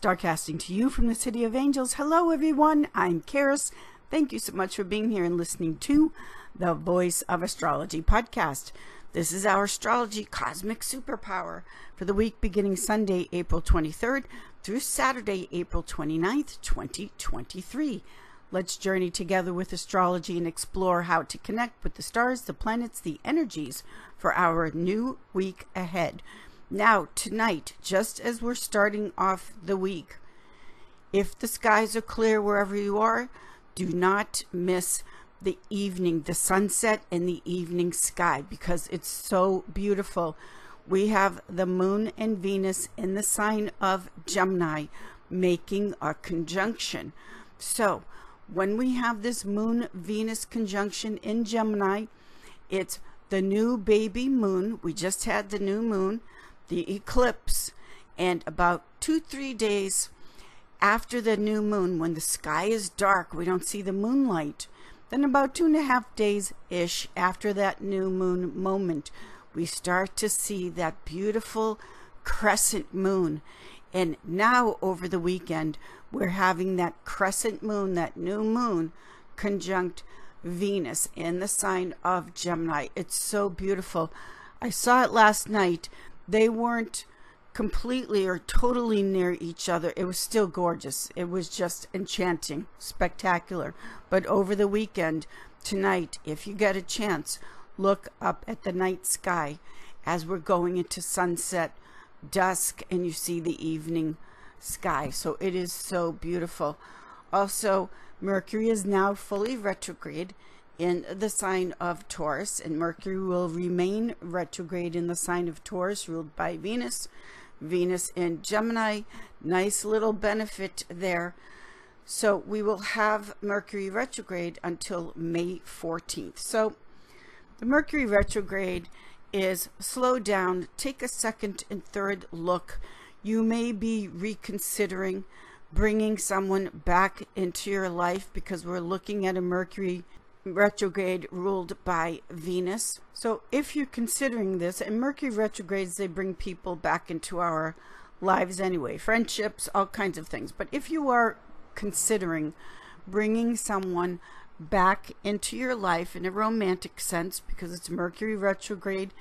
Starcasting to you from the City of Angels. Hello, everyone. I'm Karis. Thank you so much for being here and listening to the Voice of Astrology podcast. This is our astrology cosmic superpower for the week beginning Sunday, April 23rd through Saturday, April 29th, 2023. Let's journey together with astrology and explore how to connect with the stars, the planets, the energies for our new week ahead. Now, tonight, just as we're starting off the week, if the skies are clear wherever you are, do not miss the evening, the sunset and the evening sky because it's so beautiful. We have the moon and Venus in the sign of Gemini making a conjunction. So, when we have this moon Venus conjunction in Gemini, it's the new baby moon. We just had the new moon the eclipse, and about two, three days after the new moon, when the sky is dark, we don't see the moonlight. Then, about two and a half days ish after that new moon moment, we start to see that beautiful crescent moon. And now, over the weekend, we're having that crescent moon, that new moon, conjunct Venus in the sign of Gemini. It's so beautiful. I saw it last night they weren't completely or totally near each other. It was still gorgeous. It was just enchanting, spectacular. But over the weekend, tonight, if you get a chance, look up at the night sky as we're going into sunset, dusk, and you see the evening sky. So it is so beautiful. Also, Mercury is now fully retrograde in the sign of Taurus, and Mercury will remain retrograde in the sign of Taurus, ruled by Venus. Venus in Gemini, nice little benefit there. So we will have Mercury retrograde until May 14th. So the Mercury retrograde is slow down, take a second and third look. You may be reconsidering bringing someone back into your life because we're looking at a Mercury retrograde ruled by Venus. So if you're considering this, and Mercury retrogrades, they bring people back into our lives anyway, friendships, all kinds of things. But if you are considering bringing someone back into your life in a romantic sense, because it's Mercury retrograde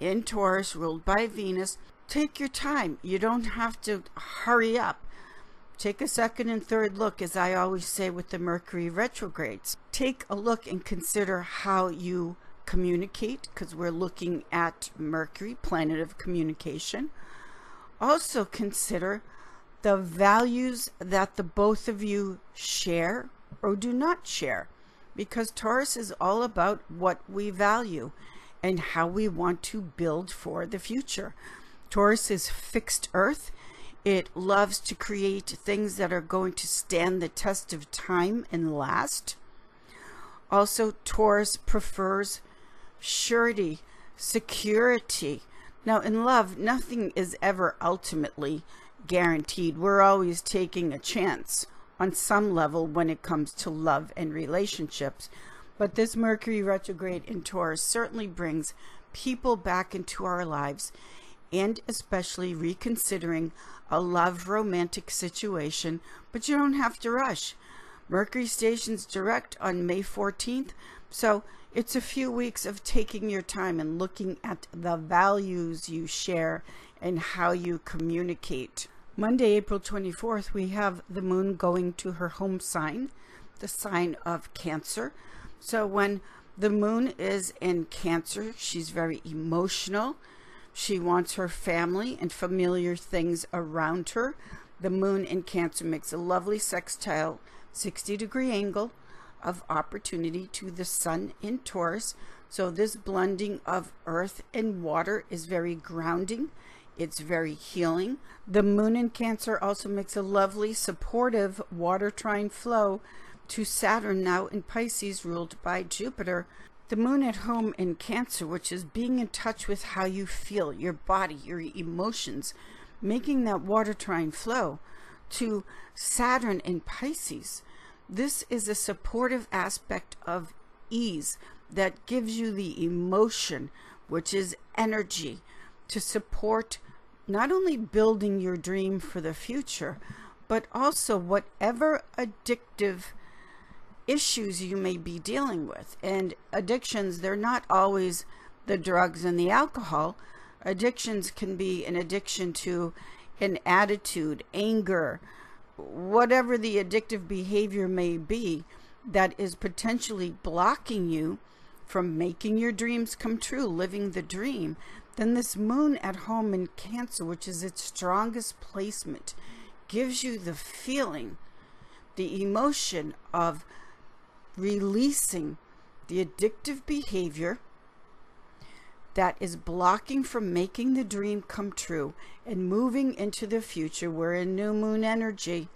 in Taurus, ruled by Venus, take your time. You don't have to hurry up. Take a second and third look, as I always say with the Mercury retrogrades. Take a look and consider how you communicate, because we're looking at Mercury, planet of communication. Also, consider the values that the both of you share or do not share, because Taurus is all about what we value and how we want to build for the future. Taurus is fixed earth it loves to create things that are going to stand the test of time and last. Also, Taurus prefers surety, security. Now, in love, nothing is ever ultimately guaranteed. We're always taking a chance on some level when it comes to love and relationships. But this Mercury retrograde in Taurus certainly brings people back into our lives and especially reconsidering a love romantic situation, but you don't have to rush. Mercury stations direct on May 14th, so it's a few weeks of taking your time and looking at the values you share and how you communicate. Monday, April 24th, we have the moon going to her home sign, the sign of Cancer. So when the moon is in Cancer, she's very emotional she wants her family and familiar things around her. The moon in Cancer makes a lovely sextile 60 degree angle of opportunity to the sun in Taurus. So, this blending of earth and water is very grounding. It's very healing. The moon in Cancer also makes a lovely, supportive water trine flow to Saturn, now in Pisces, ruled by Jupiter, the moon at home in Cancer, which is being in touch with how you feel, your body, your emotions, making that water trine flow to Saturn in Pisces. This is a supportive aspect of ease that gives you the emotion, which is energy, to support not only building your dream for the future, but also whatever addictive issues you may be dealing with. And addictions, they're not always the drugs and the alcohol. Addictions can be an addiction to an attitude, anger, whatever the addictive behavior may be that is potentially blocking you from making your dreams come true, living the dream, then this moon at home in Cancer, which is its strongest placement, gives you the feeling, the emotion of releasing the addictive behavior that is blocking from making the dream come true and moving into the future. We're in new moon energy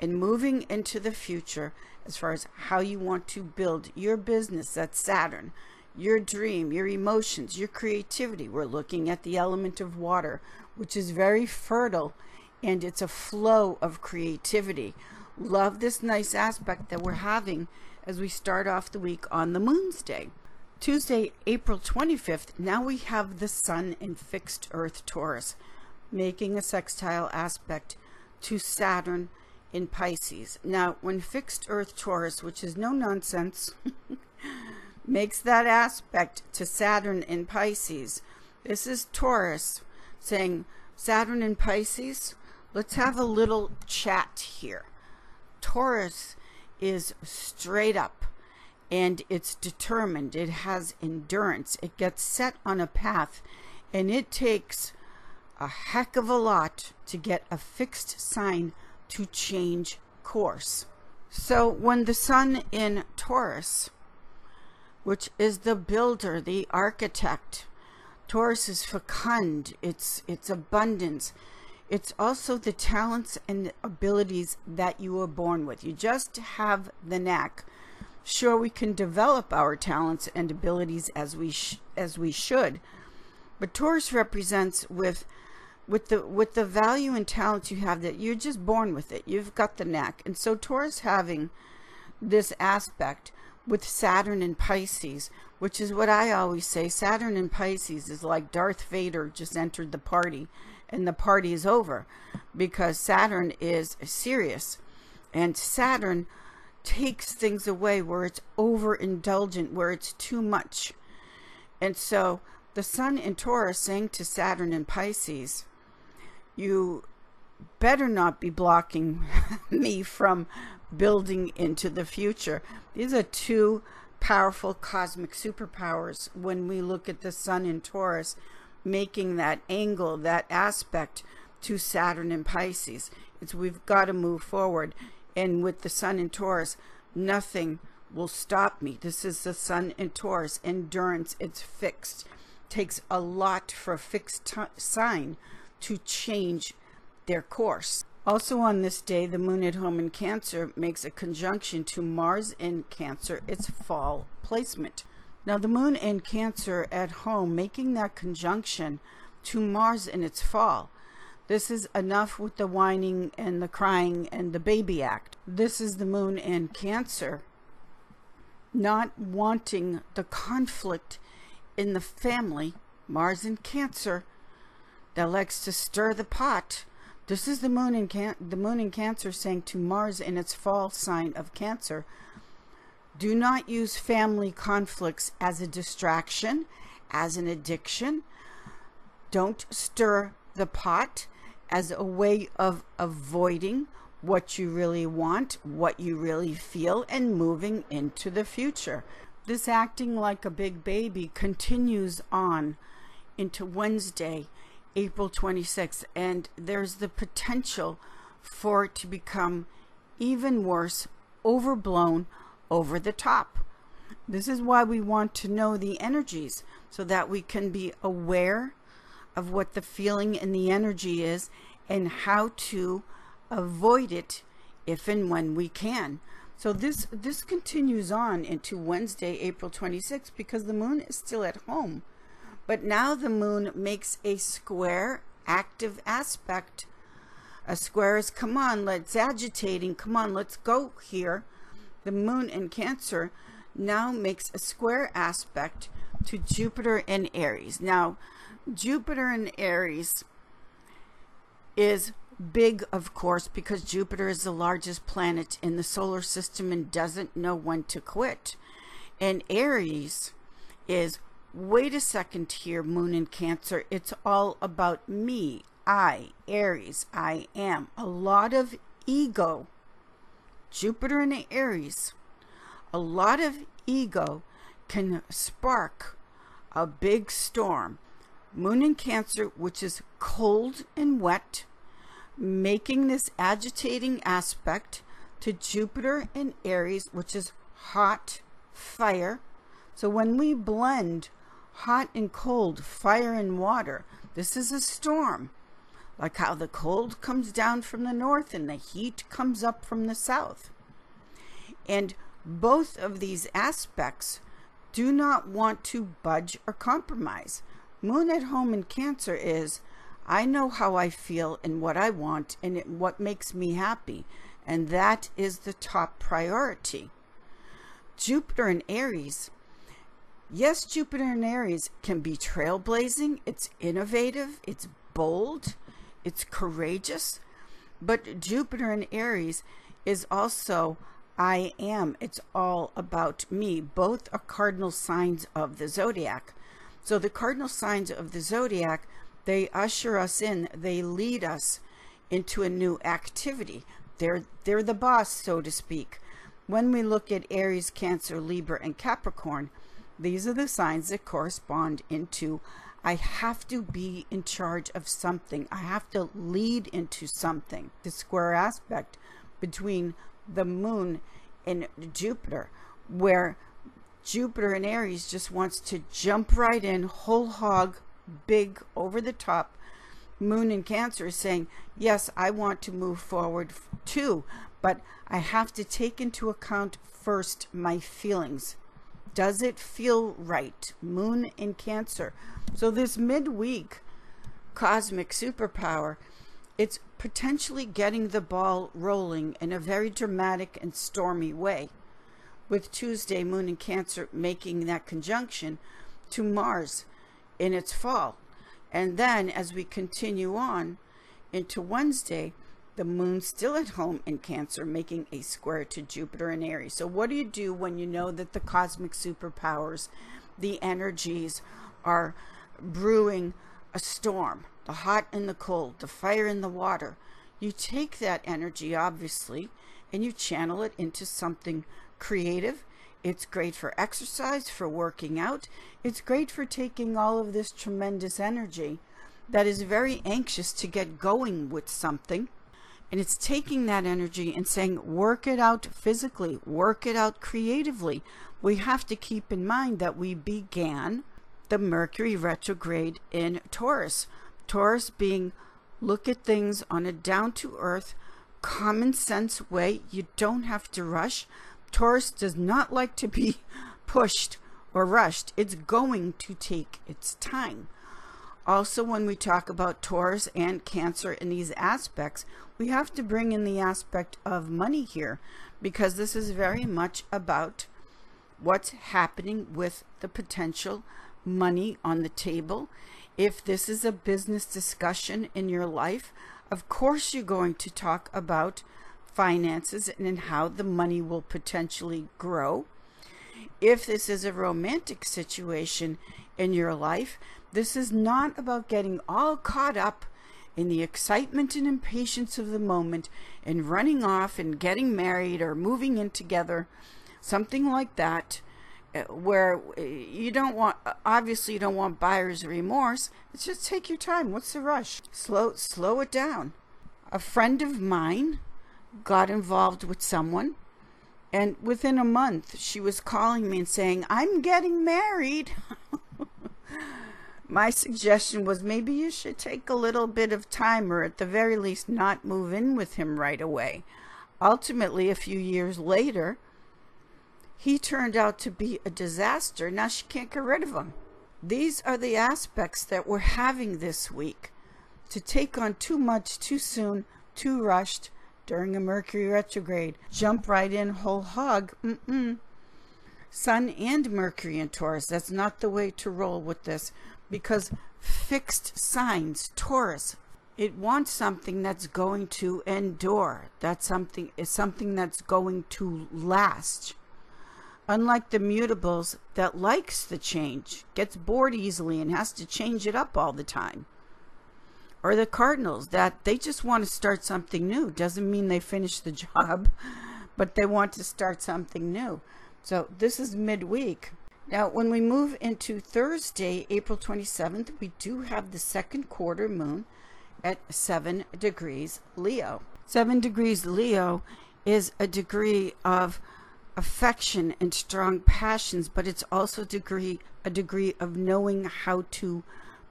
and moving into the future as far as how you want to build your business. That's Saturn. Your dream, your emotions, your creativity. We're looking at the element of water, which is very fertile and it's a flow of creativity. Love this nice aspect that we're having as we start off the week on the Moon's Day. Tuesday, April 25th, now we have the Sun in fixed Earth Taurus, making a sextile aspect to Saturn in Pisces. Now, when fixed Earth Taurus, which is no nonsense, makes that aspect to Saturn in Pisces, this is Taurus saying, Saturn in Pisces, let's have a little chat here. Taurus is straight up and it's determined. It has endurance. It gets set on a path and it takes a heck of a lot to get a fixed sign to change course. So when the sun in Taurus, which is the builder, the architect, Taurus is fecund, it's it's abundance. It's also the talents and abilities that you were born with. You just have the knack. Sure, we can develop our talents and abilities as we as we should, but Taurus represents with with the with the value and talents you have that you're just born with it. You've got the knack. And so Taurus having this aspect with Saturn and Pisces, which is what I always say, Saturn and Pisces is like Darth Vader just entered the party and the party is over because Saturn is serious and Saturn takes things away where it's overindulgent, where it's too much. And so the sun in Taurus saying to Saturn in Pisces, you better not be blocking me from building into the future. These are two powerful cosmic superpowers when we look at the sun in Taurus making that angle, that aspect to Saturn and Pisces. It's we've got to move forward. And with the sun in Taurus, nothing will stop me. This is the sun in Taurus. Endurance, it's fixed. Takes a lot for a fixed sign to change their course. Also on this day, the moon at home in Cancer makes a conjunction to Mars in Cancer, its fall placement. Now, the moon in Cancer at home making that conjunction to Mars in its fall. This is enough with the whining and the crying and the baby act. This is the moon in Cancer not wanting the conflict in the family, Mars in Cancer, that likes to stir the pot. This is the moon in can- the moon in Cancer saying to Mars in its fall sign of Cancer, do not use family conflicts as a distraction, as an addiction. Don't stir the pot as a way of avoiding what you really want, what you really feel, and moving into the future. This acting like a big baby continues on into Wednesday April 26th, and there's the potential for it to become even worse, overblown, over the top. This is why we want to know the energies so that we can be aware of what the feeling and the energy is and how to avoid it if and when we can. So this this continues on into Wednesday, April 26th because the moon is still at home. But now the moon makes a square active aspect. A square is, come on, let's agitating. Come on, let's go here. The moon in Cancer now makes a square aspect to Jupiter in Aries. Now, Jupiter in Aries is big, of course, because Jupiter is the largest planet in the solar system and doesn't know when to quit. And Aries is wait a second here, Moon in Cancer. It's all about me. I, Aries, I am. A lot of ego. Jupiter in Aries. A lot of ego can spark a big storm. Moon in Cancer, which is cold and wet, making this agitating aspect to Jupiter and Aries, which is hot fire. So when we blend hot and cold, fire and water, this is a storm. Like how the cold comes down from the north and the heat comes up from the south. And both of these aspects do not want to budge or compromise. Moon at home in Cancer is I know how I feel and what I want and what makes me happy. And that is the top priority. Jupiter in Aries. Yes, Jupiter in Aries can be trailblazing, it's innovative, it's bold, it's courageous. But Jupiter in Aries is also I am. It's all about me. Both are cardinal signs of the zodiac. So the cardinal signs of the zodiac they usher us in, they lead us into a new activity. They're, they're the boss, so to speak. When we look at Aries, Cancer, Libra, and Capricorn, these are the signs that correspond into I have to be in charge of something. I have to lead into something. The square aspect between the moon and Jupiter, where Jupiter in Aries just wants to jump right in, whole hog, big, over the top moon in Cancer is saying, yes, I want to move forward too, but I have to take into account first my feelings. Does it feel right? Moon in Cancer. So this midweek cosmic superpower, it's potentially getting the ball rolling in a very dramatic and stormy way. With Tuesday, Moon in Cancer making that conjunction to Mars in its fall. And then as we continue on into Wednesday, the moon's still at home in Cancer, making a square to Jupiter and Aries. So, what do you do when you know that the cosmic superpowers, the energies, are brewing a storm, the hot and the cold, the fire and the water? You take that energy, obviously, and you channel it into something creative it's great for exercise, for working out. It's great for taking all of this tremendous energy that is very anxious to get going with something. And it's taking that energy and saying, work it out physically, work it out creatively. We have to keep in mind that we began the Mercury retrograde in Taurus. Taurus being look at things on a down to earth, common sense way. You don't have to rush. Taurus does not like to be pushed or rushed. It's going to take its time. Also, when we talk about Taurus and Cancer in these aspects, we have to bring in the aspect of money here because this is very much about what's happening with the potential money on the table. If this is a business discussion in your life, of course you're going to talk about finances and how the money will potentially grow. If this is a romantic situation in your life, this is not about getting all caught up in the excitement and impatience of the moment and running off and getting married or moving in together, something like that, uh, where uh, you don't want, obviously, you don't want buyer's remorse. It's just take your time. What's the rush? Slow, slow it down. A friend of mine got involved with someone. And within a month, she was calling me and saying, I'm getting married. My suggestion was maybe you should take a little bit of time or at the very least not move in with him right away. Ultimately, a few years later, he turned out to be a disaster. Now she can't get rid of him. These are the aspects that we're having this week. To take on too much too soon, too rushed, during a Mercury retrograde. Jump right in whole hog. Mm-mm. Sun and Mercury in Taurus. That's not the way to roll with this because fixed signs, Taurus, It wants something that's going to endure. That's something is something that's going to last. Unlike the mutables that likes the change, gets bored easily and has to change it up all the time. Or the cardinals that they just want to start something new. Doesn't mean they finish the job, but they want to start something new. So this is midweek. Now, when we move into Thursday, April 27th, we do have the second quarter moon at 7 degrees Leo. 7 degrees Leo is a degree of affection and strong passions, but it's also degree a degree of knowing how to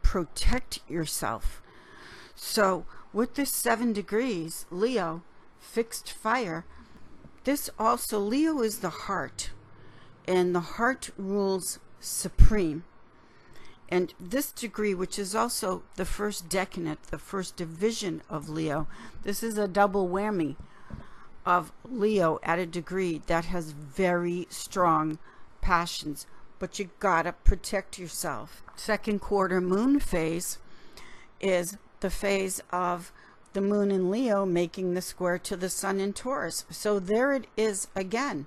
protect yourself. So with this seven degrees, Leo, fixed fire, this also Leo is the heart, and the heart rules supreme. And this degree, which is also the first decanate, the first division of Leo, this is a double whammy of Leo at a degree that has very strong passions, but you gotta protect yourself. Second quarter moon phase is the phase of the moon in Leo making the square to the sun in Taurus. So there it is again.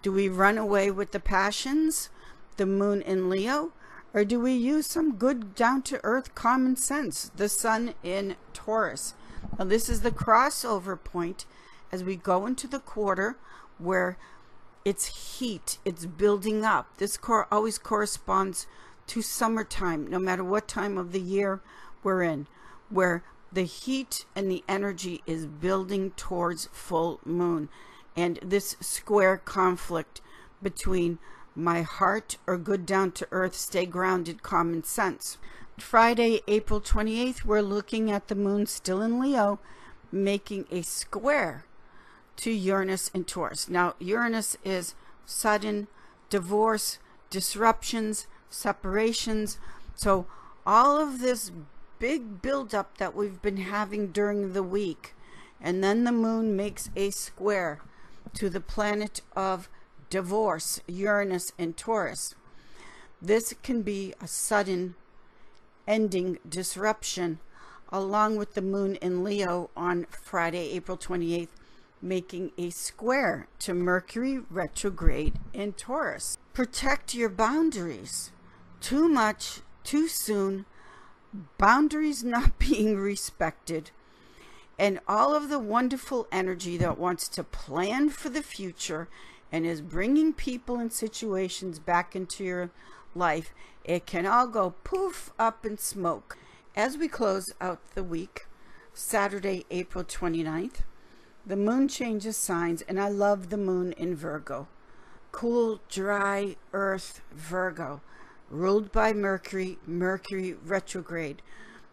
Do we run away with the passions, the moon in Leo, or do we use some good down to earth common sense, the sun in Taurus? Now, this is the crossover point as we go into the quarter where it's heat, it's building up. This core always corresponds to summertime, no matter what time of the year we're in, where the heat and the energy is building towards full moon. And this square conflict between my heart or good down to earth, stay grounded common sense. Friday, April 28th, we're looking at the moon still in Leo, making a square to Uranus and Taurus. Now, Uranus is sudden divorce, disruptions, separations. So, all of this big buildup that we've been having during the week, and then the moon makes a square to the planet of divorce, Uranus and Taurus. This can be a sudden ending disruption, along with the moon in Leo on Friday, April 28th, making a square to Mercury retrograde in Taurus. Protect your boundaries. Too much, too soon, boundaries not being respected, and all of the wonderful energy that wants to plan for the future and is bringing people and situations back into your life, it can all go poof up in smoke. As we close out the week, Saturday, April 29th, the moon changes signs, and I love the moon in Virgo. Cool, dry earth Virgo, ruled by Mercury, Mercury retrograde.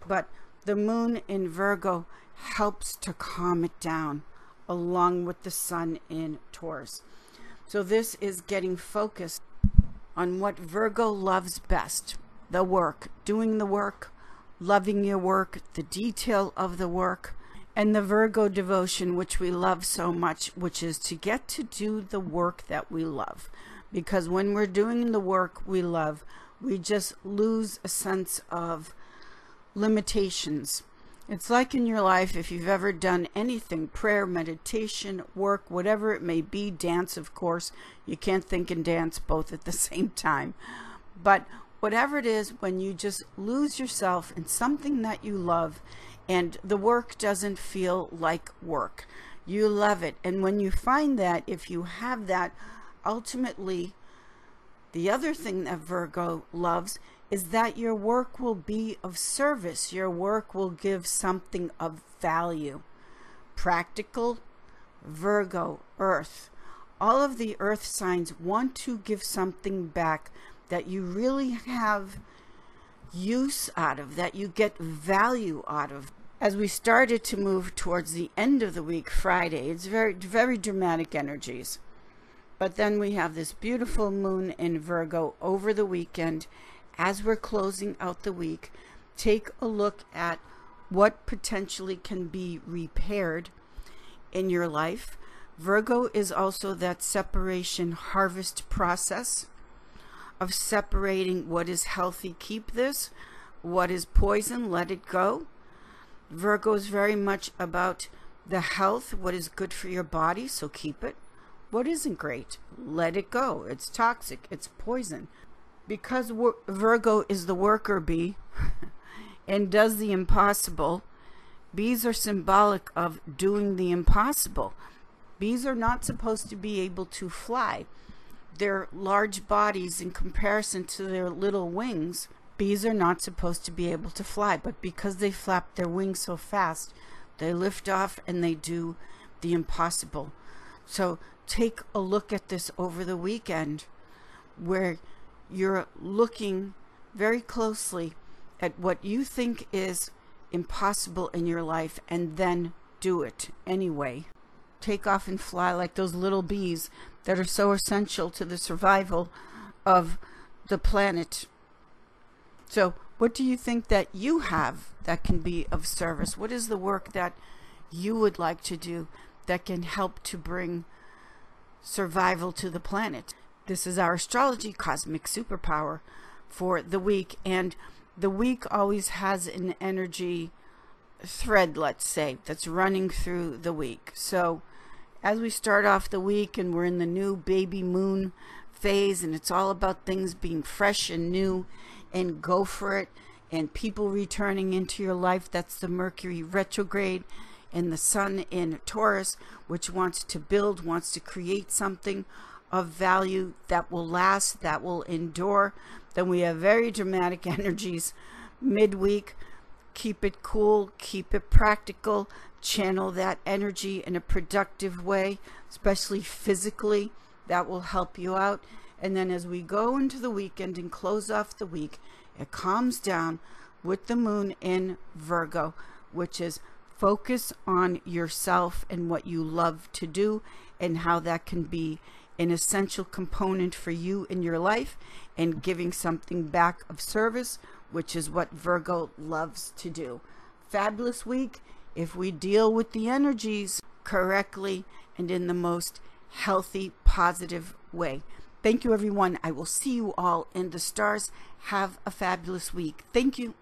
But the moon in Virgo helps to calm it down, along with the sun in Taurus. So this is getting focused on what Virgo loves best the work, doing the work, loving your work, the detail of the work, and the Virgo devotion, which we love so much, which is to get to do the work that we love. Because when we're doing the work we love, we just lose a sense of limitations. It's like in your life, if you've ever done anything prayer, meditation, work, whatever it may be, dance, of course, you can't think and dance both at the same time. But whatever it is, when you just lose yourself in something that you love and the work doesn't feel like work. You love it. And when you find that, if you have that, ultimately, the other thing that Virgo loves is that your work will be of service. Your work will give something of value. Practical, Virgo, Earth. All of the Earth signs want to give something back that you really have use out of, that you get value out of. As we started to move towards the end of the week, Friday, it's very, very dramatic energies. But then we have this beautiful moon in Virgo over the weekend. As we're closing out the week, take a look at what potentially can be repaired in your life. Virgo is also that separation harvest process of separating what is healthy, keep this, what is poison, let it go. Virgo is very much about the health, what is good for your body, so keep it. What isn't great, let it go. It's toxic, it's poison. Because Virgo is the worker bee and does the impossible, bees are symbolic of doing the impossible. Bees are not supposed to be able to fly. Their large bodies, in comparison to their little wings, bees are not supposed to be able to fly. But because they flap their wings so fast, they lift off and they do the impossible. So take a look at this over the weekend where you're looking very closely at what you think is impossible in your life and then do it anyway. Take off and fly like those little bees that are so essential to the survival of the planet. So, what do you think that you have that can be of service? What is the work that you would like to do that can help to bring survival to the planet? This is our astrology cosmic superpower for the week. And the week always has an energy thread, let's say, that's running through the week. So as we start off the week and we're in the new baby moon phase, and it's all about things being fresh and new and go for it, and people returning into your life, that's the Mercury retrograde and the sun in Taurus, which wants to build, wants to create something of value that will last, that will endure. Then we have very dramatic energies midweek. Keep it cool, keep it practical, channel that energy in a productive way, especially physically. That will help you out. And then as we go into the weekend and close off the week, it calms down with the moon in Virgo, which is focus on yourself and what you love to do and how that can be an essential component for you in your life and giving something back of service, which is what Virgo loves to do. Fabulous week if we deal with the energies correctly and in the most healthy, positive way. Thank you, everyone. I will see you all in the stars. Have a fabulous week. Thank you.